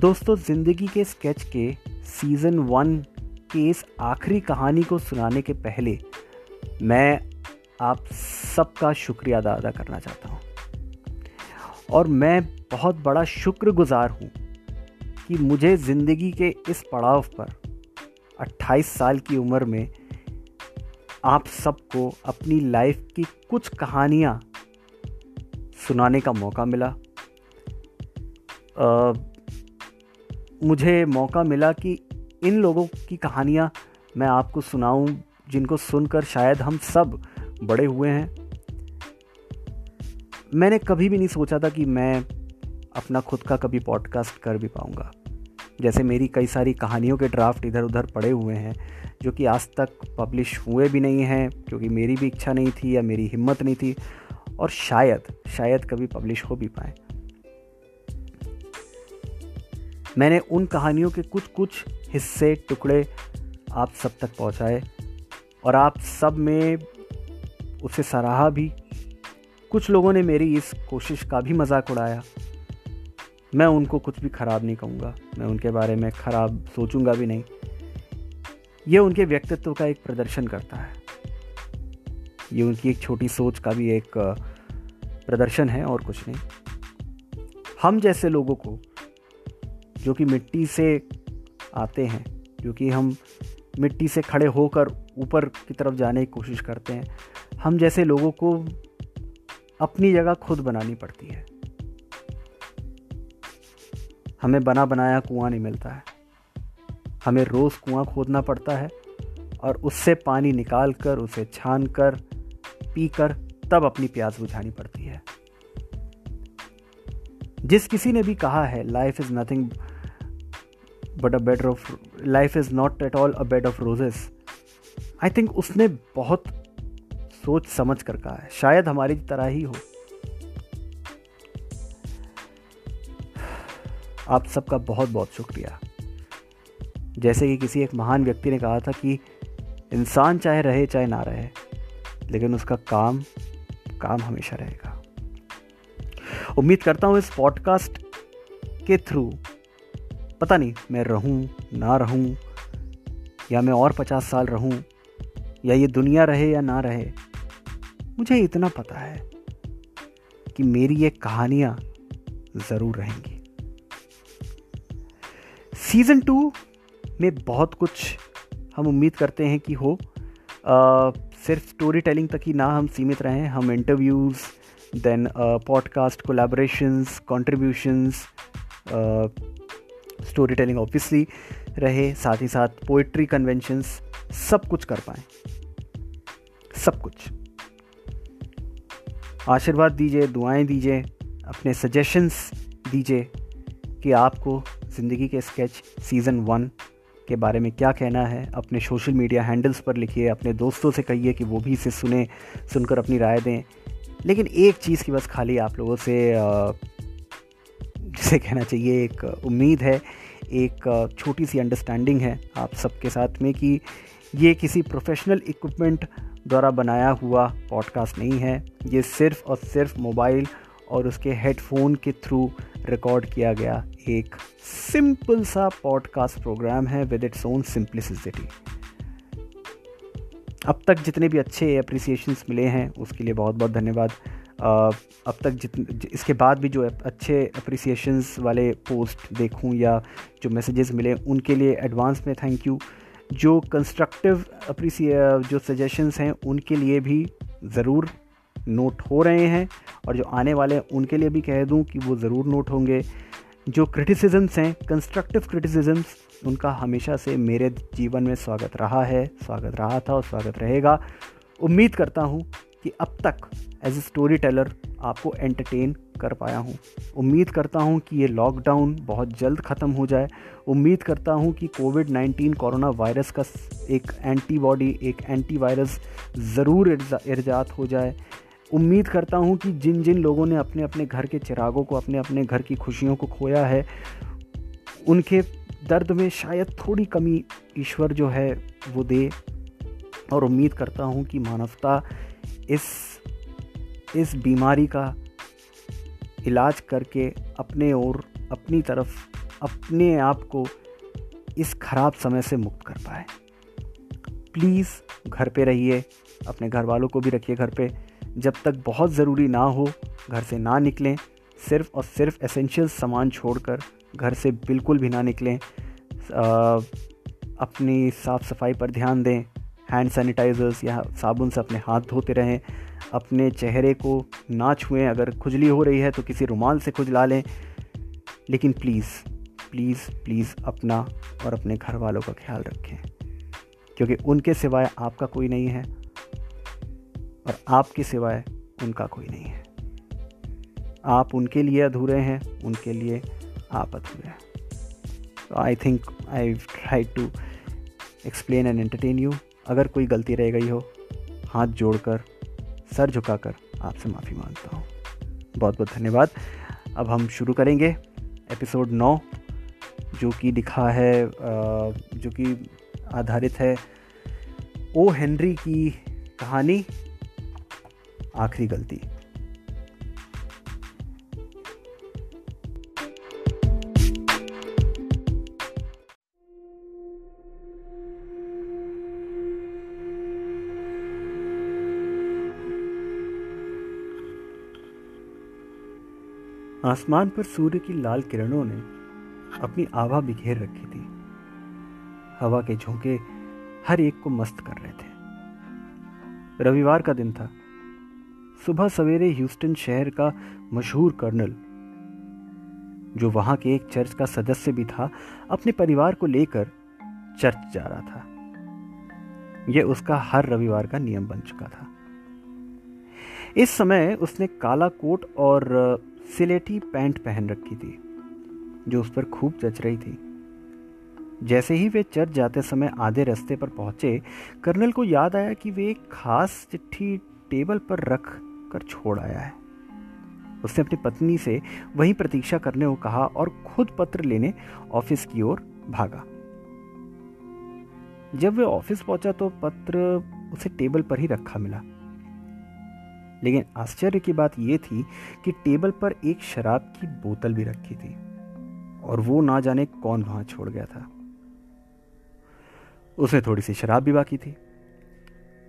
दोस्तों, ज़िंदगी के स्केच के सीज़न वन के इस आखिरी कहानी को सुनाने के पहले मैं आप सबका शुक्रिया अदा अदा करना चाहता हूँ। और मैं बहुत बड़ा शुक्रगुजार हूँ कि मुझे ज़िंदगी के इस पड़ाव पर 28 साल की उम्र में आप सबको अपनी लाइफ की कुछ कहानियाँ सुनाने का मौका मिला। मुझे मौका मिला कि इन लोगों की कहानियाँ मैं आपको सुनाऊं, जिनको सुनकर शायद हम सब बड़े हुए हैं। मैंने कभी भी नहीं सोचा था कि मैं अपना खुद का कभी पॉडकास्ट कर भी पाऊँगा। जैसे मेरी कई सारी कहानियों के ड्राफ्ट इधर उधर पड़े हुए हैं, जो कि आज तक पब्लिश हुए भी नहीं हैं, क्योंकि मेरी भी इच्छा नहीं थी या मेरी हिम्मत नहीं थी, और शायद शायद कभी पब्लिश हो भी पाए। मैंने उन कहानियों के कुछ कुछ हिस्से, टुकड़े आप सब तक पहुँचाए और आप सब में उसे सराहा भी। कुछ लोगों ने मेरी इस कोशिश का भी मज़ाक उड़ाया। मैं उनको कुछ भी ख़राब नहीं कहूँगा। मैं उनके बारे में ख़राब सोचूँगा भी नहीं। ये उनके व्यक्तित्व का एक प्रदर्शन करता है। ये उनकी एक छोटी सोच का भी एक, प्रदर्शन है और कुछ नहीं। हम जैसे लोगों को जो कि मिट्टी से आते हैं, जो कि हम मिट्टी से खड़े होकर ऊपर की तरफ़ जाने की कोशिश करते हैं। हम जैसे लोगों को अपनी जगह खुद बनानी पड़ती है। हमें बना बनाया कुआँ नहीं मिलता है। हमें रोज़ कुआँ खोदना पड़ता है और उससे पानी निकाल कर उसे छान कर पी कर तब अपनी प्यास बुझानी पड़ती है। जिस किसी ने भी कहा है life is nothing but a bed of life is not at all a bed of roses I think उसने बहुत सोच समझ कर कहा है। शायद हमारी तरह ही हो। आप सबका बहुत बहुत शुक्रिया। जैसे कि किसी एक महान व्यक्ति ने कहा था कि इंसान चाहे रहे, चाहे ना रहे, लेकिन उसका काम काम हमेशा रहेगा। उम्मीद करता हूँ इस पॉडकास्ट के थ्रू पता नहीं मैं रहूँ ना रहूँ या मैं और पचास साल रहूँ या ये दुनिया रहे या ना रहे मुझे इतना पता है कि मेरी ये कहानियाँ ज़रूर रहेंगी। सीज़न टू में बहुत कुछ हम उम्मीद करते हैं कि हो। आ, सिर्फ़ स्टोरी टेलिंग तक ही ना हम सीमित रहें हम interviews then podcast collaborations contributions storytelling obviously रहे, साथ ही साथ पोइट्री कन्वेंशंस सब कुछ कर पाए। सब कुछ। आशीर्वाद दीजिए, दुआएँ दीजिए, अपने सजेशंस दीजिए कि आपको ज़िंदगी के स्केच सीज़न वन के बारे में क्या कहना है। अपने सोशल मीडिया हैंडल्स पर लिखिए, अपने दोस्तों से कहिए कि वो भी इसे सुने, सुनकर अपनी राय दें। लेकिन एक चीज़ की बस खाली आप लोगों से जिसे कहना चाहिए, एक उम्मीद है, एक छोटी सी अंडरस्टैंडिंग है आप सबके साथ में कि ये किसी प्रोफेशनल इक्विपमेंट द्वारा बनाया हुआ पॉडकास्ट नहीं है। ये सिर्फ़ और सिर्फ़ मोबाइल और उसके हेडफोन के थ्रू रिकॉर्ड किया गया एक सिंपल सा पॉडकास्ट प्रोग्राम है विद इट्स ओन सिंप्लिसिटी अब तक जितने भी अच्छे अप्रिसिएशंस मिले हैं, उसके लिए बहुत बहुत धन्यवाद। अब तक जित इसके बाद भी जो अच्छे अप्रिसिएशंस वाले पोस्ट देखूँ या जो मैसेजेस मिले, उनके लिए एडवांस में थैंक यू जो कंस्ट्रक्टिव अप्रिसिए जो सजेशंस हैं, उनके लिए भी ज़रूर नोट हो रहे हैं और जो आने वाले हैं, उनके लिए भी कह दूँ कि वो ज़रूर नोट होंगे। जो क्रिटिसिजम्स हैं कंस्ट्रक्टिव क्रिटिसिजम्स उनका हमेशा से मेरे जीवन में स्वागत रहा है, स्वागत रहा था और स्वागत रहेगा। उम्मीद करता हूँ कि अब तक एज ए स्टोरी टेलर आपको एंटरटेन कर पाया हूँ। उम्मीद करता हूँ कि ये लॉकडाउन बहुत जल्द ख़त्म हो जाए। उम्मीद करता हूँ कि कोविड 19 कोरोना वायरस का एक एंटीबॉडी एक एंटीवायरस ज़रूर इर्जात हो जाए। उम्मीद करता हूँ कि जिन जिन लोगों ने अपने अपने घर के चिरागों को, अपने अपने घर की खुशियों को खोया है, उनके दर्द में शायद थोड़ी कमी ईश्वर जो है वो दे। और उम्मीद करता हूँ कि मानवता इस इस बीमारी का इलाज करके अपने और अपनी तरफ़, अपने आप को इस खराब समय से मुक्त कर पाए। प्लीज़ घर पे रहिए, अपने घर वालों को भी रखिए घर पे। जब तक बहुत ज़रूरी ना हो, घर से ना निकलें। सिर्फ़ और सिर्फ़ एसेंशियल सामान छोड़कर घर से बिल्कुल भी ना निकलें। अपनी साफ़ सफ़ाई पर ध्यान दें। हैंड सैनिटाइज़र्स या साबुन से अपने हाथ धोते रहें, अपने चेहरे को ना छुएँ। अगर खुजली हो रही है तो किसी रुमाल से खुजला लें। लेकिन प्लीज़ प्लीज़ प्लीज़ अपना और अपने घर वालों का ख्याल रखें, क्योंकि उनके सिवाय आपका कोई नहीं है और आपके सिवाय उनका कोई नहीं है। आप उनके लिए अधूरे हैं, उनके लिए आप अधूरे हैं। I think I try to explain and entertain you अगर कोई गलती रह गई हो, हाथ जोड़कर, सर झुकाकर आपसे माफ़ी माँगता हूँ। बहुत बहुत धन्यवाद। अब हम शुरू करेंगे एपिसोड नौ, जो कि लिखा है जो कि आधारित है ओ हेनरी की कहानी, आखिरी गलती। आसमान पर सूर्य की लाल किरणों ने अपनी आभा बिखेर रखी थी। हवा के झोंके हर एक को मस्त कर रहे थे। रविवार का दिन था। सुबह सवेरे ह्यूस्टन शहर का मशहूर कर्नल, जो वहाँ के एक चर्च का सदस्य भी था, अपने परिवार को लेकर चर्च जा रहा था। यह उसका हर रविवार का नियम बन चुका था। इस समय उसने काला कोट और सिलेटी पैंट पहन रखी थी, जो उस पर खूब जच रही थी। जैसे ही वे चर्च जाते समय आधे रास्ते पर पहुँचे, कर्नल को याद आया कि वे एक खास चिट्ठी टेबल पर रख कर छोड़ आया है। उसने अपनी पत्नी से वहीं प्रतीक्षा करने को कहा और खुद पत्र लेने ऑफ़िस की ओर भागा। जब वे ऑफ़िस पहुँचा तो पत्र उसे टेबल पर ही रखा मिला। लेकिन आश्चर्य की बात यह थी कि टेबल पर एक शराब की बोतल भी रखी थी, और वो ना जाने कौन वहाँ छोड़ गया था। उसमें थोड़ी सी शराब भी बाकी थी।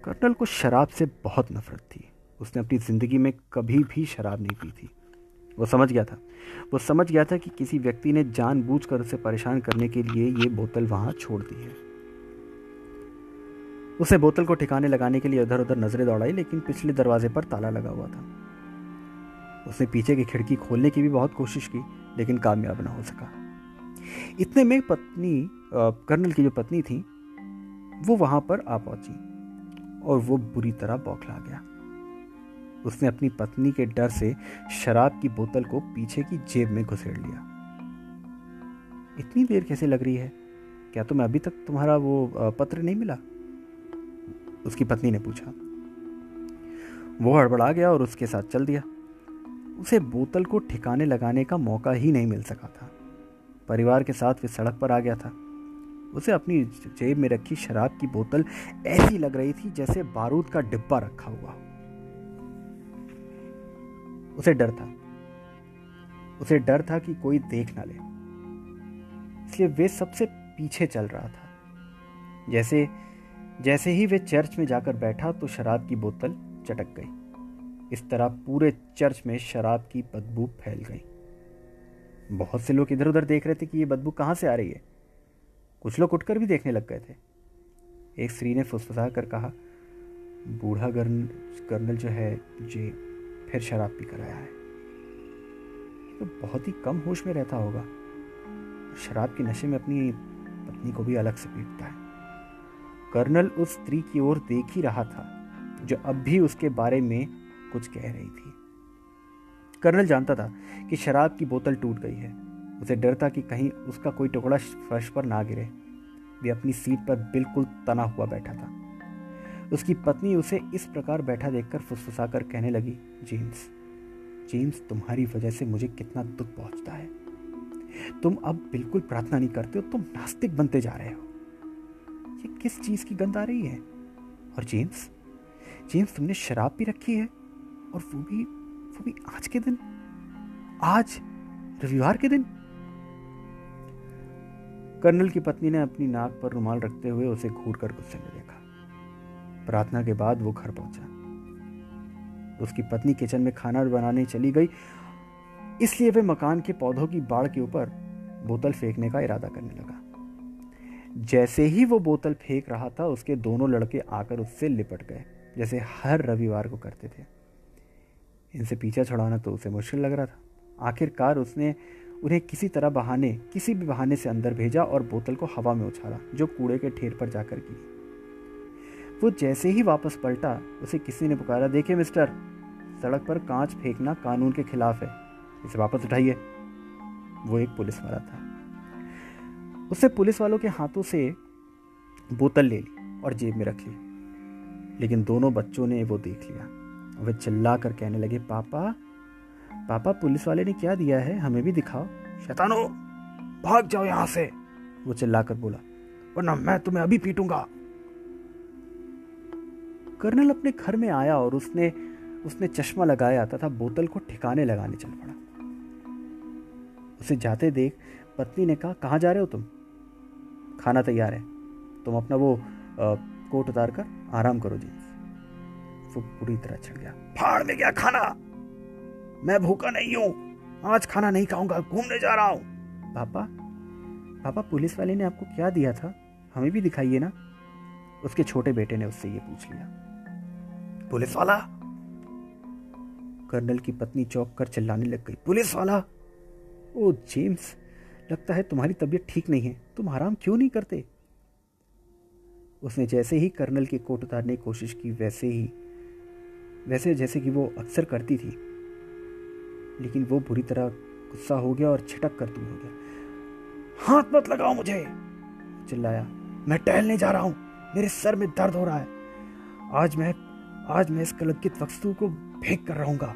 कर्नल को शराब से बहुत नफरत थी। उसने अपनी ज़िंदगी में कभी भी शराब नहीं पी थी। वो समझ गया था। वो समझ गया था कि किसी व्यक्ति ने जानबूझकर उसे परेशान करने के लिए ये बोतल वहाँ छोड़ दी है। उसे बोतल को ठिकाने लगाने के लिए इधर उधर नज़रें दौड़ाई, लेकिन पिछले दरवाजे पर ताला लगा हुआ था। उसने पीछे की खिड़की खोलने की भी बहुत कोशिश की, लेकिन कामयाब ना हो सका। इतने में पत्नी कर्नल की जो पत्नी थी, वो वहाँ पर आ पहुँची और वो बुरी तरह बौखला गया। उसने अपनी पत्नी के डर से शराब की बोतल को पीछे की जेब में घुसेड़ लिया। इतनी देर कैसे लग रही है? क्या तुम्हें अभी तक तुम्हारा वो पत्र नहीं मिला? उसकी पत्नी ने पूछा। वो हड़बड़ा गया और उसके साथ चल दिया। उसे बोतल को ठिकाने लगाने का मौका ही नहीं मिल सका था। परिवार के साथ वे सड़क पर आ गया था। उसे अपनी जेब में रखी शराब की बोतल ऐसी लग रही थी जैसे बारूद का डिब्बा रखा हुआ उसे डर था। उसे डर था कि कोई देख ना ले। इसलिए वे सबसे पीछे चल रहा था। जैसे जैसे ही वे चर्च में जाकर बैठा तो शराब की बोतल चटक गई। इस तरह पूरे चर्च में शराब की बदबू फैल गई। बहुत से लोग इधर उधर देख रहे थे कि ये बदबू कहाँ से आ रही है। कुछ लोग उठकर भी देखने लग गए थे। एक स्त्री ने फुसफुसा कर कहा, बूढ़ा गर्न कर्नल जो है जे फिर शराब पी कर आया है। तो बहुत ही कम होश में रहता होगा। शराब के नशे में अपनी पत्नी को भी अलग से पीटता है। कर्नल उस स्त्री की ओर देख ही रहा था, जो अब भी उसके बारे में कुछ कह रही थी। कर्नल जानता था कि शराब की बोतल टूट गई है। उसे डर था कि कहीं उसका कोई टुकड़ा फर्श पर ना गिरे। वे अपनी सीट पर बिल्कुल तना हुआ बैठा था। उसकी पत्नी उसे इस प्रकार बैठा देखकर फुसफुसाकर कहने लगी, जेम्स जेम्स, तुम्हारी वजह से मुझे कितना दुख पहुँचता है। तुम अब बिल्कुल प्रार्थना नहीं करते हो, तुम नास्तिक बनते जा रहे हो। ये किस चीज़ की गंध आ रही है? और जेम्स? जेम्स, तुमने शराब भी रखी है? और वो भी वो भी आज के दिन? आज? रविवार के दिन? कर्नल की पत्नी ने अपनी नाक पर रुमाल रखते हुए उसे घूर कर गुस्से में देखा। प्रार्थना के बाद वो घर पहुँचा। उसकी पत्नी किचन में खाना बनाने चली गई। इसलिए वे मकान के पौधों की बाढ़ के ऊपर बोतल फेंकने का इरादा करने लगा। जैसे ही वो बोतल फेंक रहा था, उसके दोनों लड़के आकर उससे लिपट गए, जैसे हर रविवार को करते थे। इनसे पीछा छुड़ाना तो उसे मुश्किल लग रहा था। आखिरकार उसने उन्हें किसी तरह बहाने, किसी भी बहाने से अंदर भेजा और बोतल को हवा में उछाला, जो कूड़े के ठेर पर जाकर गिरी। वो जैसे ही वापस पलटा, उसे किसी ने पुकारा, देखिए मिस्टर, सड़क पर कांच फेंकना कानून के खिलाफ है। इसे वापस उठाइए। वो एक पुलिस वाला था। उससे पुलिस वालों के हाथों से बोतल ले ली और जेब में रख। ली लेकिन दोनों बच्चों ने वो देख लिया। वे चिल्ला कर कहने लगे, पापा पापा, पुलिस वाले ने क्या दिया है? हमें भी दिखाओ। शैतानो, भाग जाओ यहाँ से, वो चिल्ला कर बोला, वरना मैं तुम्हें अभी पीटूँगा। कर्नल अपने घर में आया और उसने उसने चश्मा लगाया तथा बोतल को ठिकाने लगाने चल पड़ा। उसे जाते देख पत्नी ने कहाँ जा रहे हो तुम? खाना तैयार है। तुम अपना वो कोट उतार कर आराम करो जी। वो पूरी तरह छड़ गया। फाड़ में गया खाना! मैं भूखा नहीं हूँ। आज खाना नहीं खाऊँगा, घूमने जा रहा हूँ। पापा पापा, पुलिस वाले ने आपको क्या दिया था? हमें भी दिखाइए ना। उसके छोटे बेटे ने उससे ये पूछ लिया। पुलिस वाला? कर्नल की पत्नी चौक कर चिल्लाने लग गई। पुलिस वाला? ओ, जेम्स! लगता है तुम्हारी तबीयत ठीक नहीं है, तुम आराम क्यों नहीं करते? उसने जैसे ही कर्नल की कोट उतारने की कोशिश की, वैसे ही, वैसे जैसे कि वो अक्सर करती थी। लेकिन वो बुरी तरह गुस्सा हो गया और छिटक कर दूर हो गया। हाथ मत लगाओ मुझे! चिल्लाया, मैं टहलने जा रहा हूँ, मेरे सर में दर्द हो रहा है। आज मैं आज मैं इस कलंकित वस्तु को फेंक कर रहूँगा।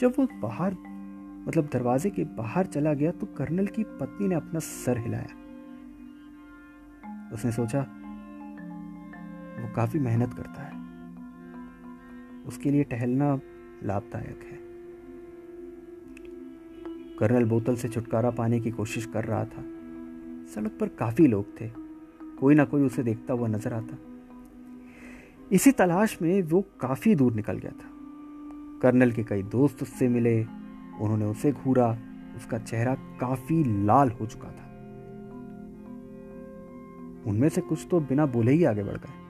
जब वो बाहर मतलब दरवाजे के बाहर चला गया तो कर्नल की पत्नी ने अपना सर हिलाया। उसने सोचा, वो काफ़ी मेहनत करता है। उसके लिए टहलना लाभदायक है। कर्नल बोतल से छुटकारा पाने की कोशिश कर रहा था। सड़क पर काफ़ी लोग थे। कोई ना कोई उसे देखता हुआ नज़र आता। इसी तलाश में वो काफ़ी दूर निकल गया था। कर्नल के कई दोस्त उससे मिले। उन्होंने उसे घूरा। उसका चेहरा काफ़ी लाल हो चुका था। उनमें से कुछ तो बिना बोले ही आगे बढ़ गए।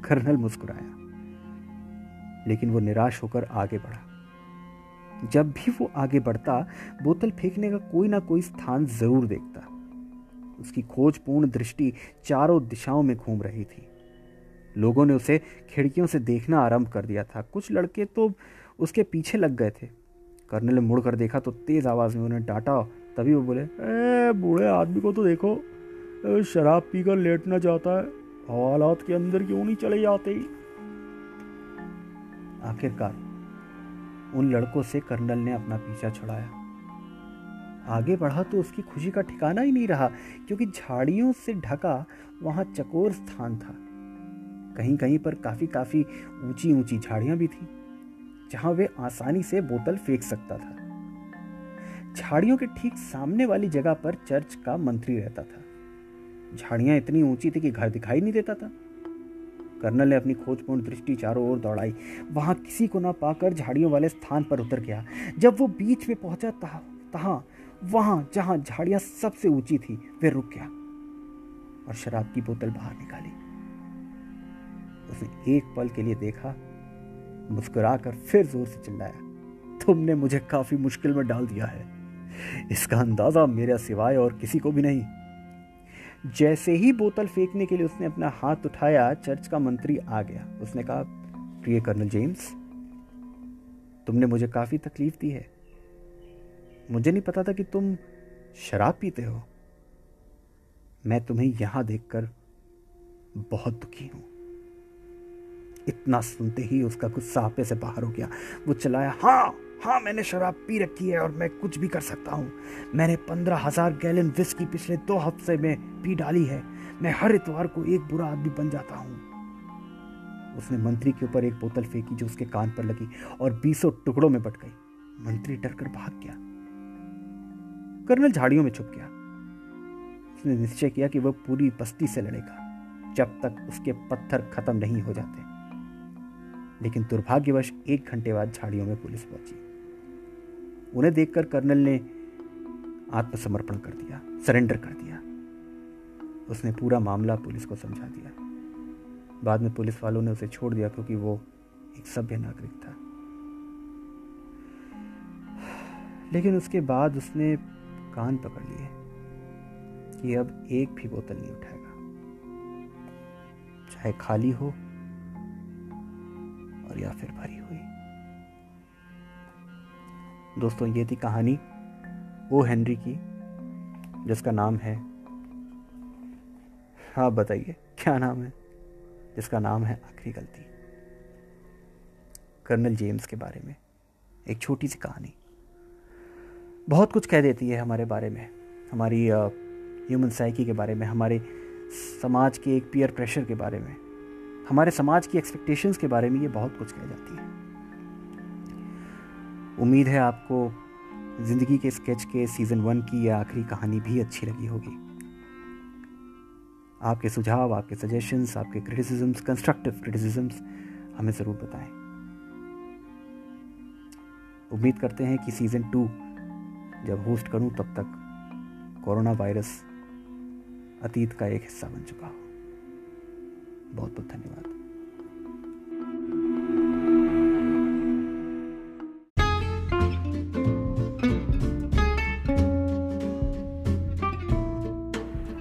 कर्नल मुस्कुराया। लेकिन वो निराश होकर आगे बढ़ा। जब भी वो आगे बढ़ता, बोतल फेंकने का कोई ना कोई स्थान ज़रूर देखता। उसकी खोजपूर्ण दृष्टि चारों दिशाओं में घूम रही थी। लोगों ने उसे खिड़कियों से देखना आरंभ कर दिया था। कुछ लड़के तो उसके पीछे लग गए थे। कर्नल ने मुड़ कर देखा तो तेज आवाज़ में उन्हें डांटा। तभी वो बोले, ए, बूढ़े आदमी को तो देखो शराब पीकर लेटना चाहता है, हालात के अंदर क्यों नहीं चले जाते? आखिरकार, उन लड़कों से कर्नल ने अपना पीछा छुड़ाया। आगे बढ़ा तो उसकी खुशी का ठिकाना ही नहीं रहा, क्योंकि झाड़ियों से ढका वहाँ चकोर स्थान था। कहीं कहीं पर काफ़ी काफ़ी ऊँची ऊँची झाड़ियाँ भी थी। जहाँ वे आसानी से बोतल फेंक सकता था। झाड़ियों के ठीक सामने वाली जगह पर चर्च का मंत्री रहता था। झाड़ियाँ इतनी ऊँची थी कि घर दिखाई नहीं देता था। कर्नल ने अपनी खोजपूर्ण दृष्टि चारों ओर दौड़ाई। वहाँ किसी को ना पाकर झाड़ियों वाले स्थान पर उतर गया। जब वो बीच में पहुँचा, तहा वहाँ जहाँ झाड़ियाँ सबसे ऊँची थी, वे रुक गया और शराब की बोतल बाहर निकाली। उसने एक पल के लिए देखा मुस्कुराकर फिर ज़ोर से चिल्लाया, तुमने मुझे काफ़ी मुश्किल में डाल दिया है। इसका अंदाज़ा मेरे सिवाय और किसी को भी नहीं। जैसे ही बोतल फेंकने के लिए उसने अपना हाथ उठाया, चर्च का मंत्री आ गया। उसने कहा, प्रिय कर्नल जेम्स, तुमने मुझे काफ़ी तकलीफ़ दी है। मुझे नहीं पता था कि तुम शराब पीते हो। मैं तुम्हें यहाँ देखकर बहुत दुखी हूँ। इतना सुनते ही उसका गुस्सा आपे से बाहर हो गया। वो चलाया हाँ हाँ मैंने शराब पी रखी है और मैं कुछ भी कर सकता हूँ। मैंने पंद्रह हज़ार गैलन विस्की पिछले दो हफ़्ते में पी डाली है। मैं हर इतवार को एक बुरा आदमी बन जाता हूँ। उसने मंत्री के ऊपर एक बोतल फेंकी जो उसके कान पर लगी और बीसों टुकड़ों में बट गई। मंत्री डर भाग गया। कर्नल झाड़ियों में छुप गया। उसने निश्चय किया कि वह पूरी बस्ती से लड़ेगा, जब तक उसके पत्थर खत्म नहीं हो जाते। लेकिन दुर्भाग्यवश एक घंटे बाद झाड़ियों में पुलिस पहुँची। उन्हें देखकर कर्नल ने आत्मसमर्पण कर दिया, सरेंडर कर दिया। उसने पूरा मामला पुलिस को समझा दिया। बाद में पुलिस वालों ने उसे छोड़ दिया क्योंकि वो एक सभ्य नागरिक था। लेकिन उसके बाद उसने कान पकड़ लिए कि अब एक भी बोतल नहीं उठाएगा। चाहे खाली हो और या फिर भरी हुई। दोस्तों, ये थी कहानी ओ हेनरी की, जिसका नाम है हाँ बताइए, क्या नाम है? जिसका नाम है आखिरी गलती। कर्नल जेम्स के बारे में एक छोटी सी कहानी। बहुत कुछ कह देती है हमारे बारे में, हमारी ह्यूमन साइकी के बारे में, हमारे समाज के एक पीयर प्रेशर के बारे में। हमारे समाज की एक्सपेक्टेशंस के बारे में ये बहुत कुछ कह जाती है। उम्मीद है आपको ज़िंदगी के स्केच के सीज़न वन की यह आखिरी कहानी भी अच्छी लगी होगी। आपके सुझाव, आपके सजेशंस आपके क्रिटिसिजम्स कंस्ट्रक्टिव क्रिटिसिजम्स हमें ज़रूर बताएँ। उम्मीद करते हैं कि सीज़न टू जब होस्ट करूँ, तब तक कोरोना वायरस अतीत का एक हिस्सा बन चुका हो। बहुत बहुत धन्यवाद।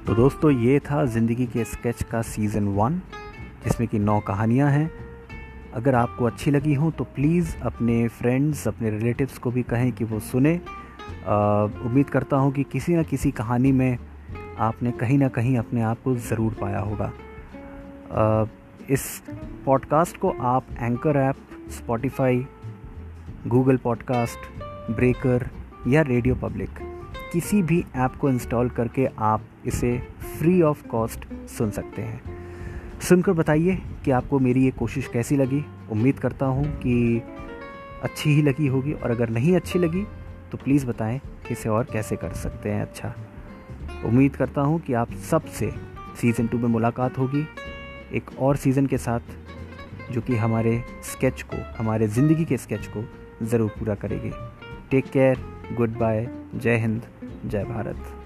तो दोस्तों, ये था ज़िंदगी के स्केच का सीज़न वन, जिसमें कि नौ कहानियाँ हैं। अगर आपको अच्छी लगी हो तो प्लीज़ अपने फ्रेंड्स, अपने रिलेटिव्स को भी कहें कि वो सुने। उम्मीद करता हूँ कि किसी न किसी कहानी में आपने कहीं ना कहीं अपने आप को ज़रूर पाया होगा। इस पॉडकास्ट को आप Anchor app Spotify Google Podcast Breaker या रेडियो पब्लिक किसी भी ऐप को इंस्टॉल करके आप इसे फ्री ऑफ़ कॉस्ट सुन सकते हैं। सुनकर बताइए कि आपको मेरी ये कोशिश कैसी लगी। उम्मीद करता हूँ कि अच्छी ही लगी होगी और अगर नहीं अच्छी लगी तो प्लीज़ बताएँ कि इसे और कैसे कर सकते हैं। अच्छा उम्मीद करता हूँ कि आप सबसे सीज़न टू में मुलाकात होगी। एक और सीज़न के साथ, जो कि हमारे स्केच को, हमारे ज़िंदगी के स्केच को ज़रूर पूरा करेगी। टेक केयर गुड बाय जय हिंद, जय भारत।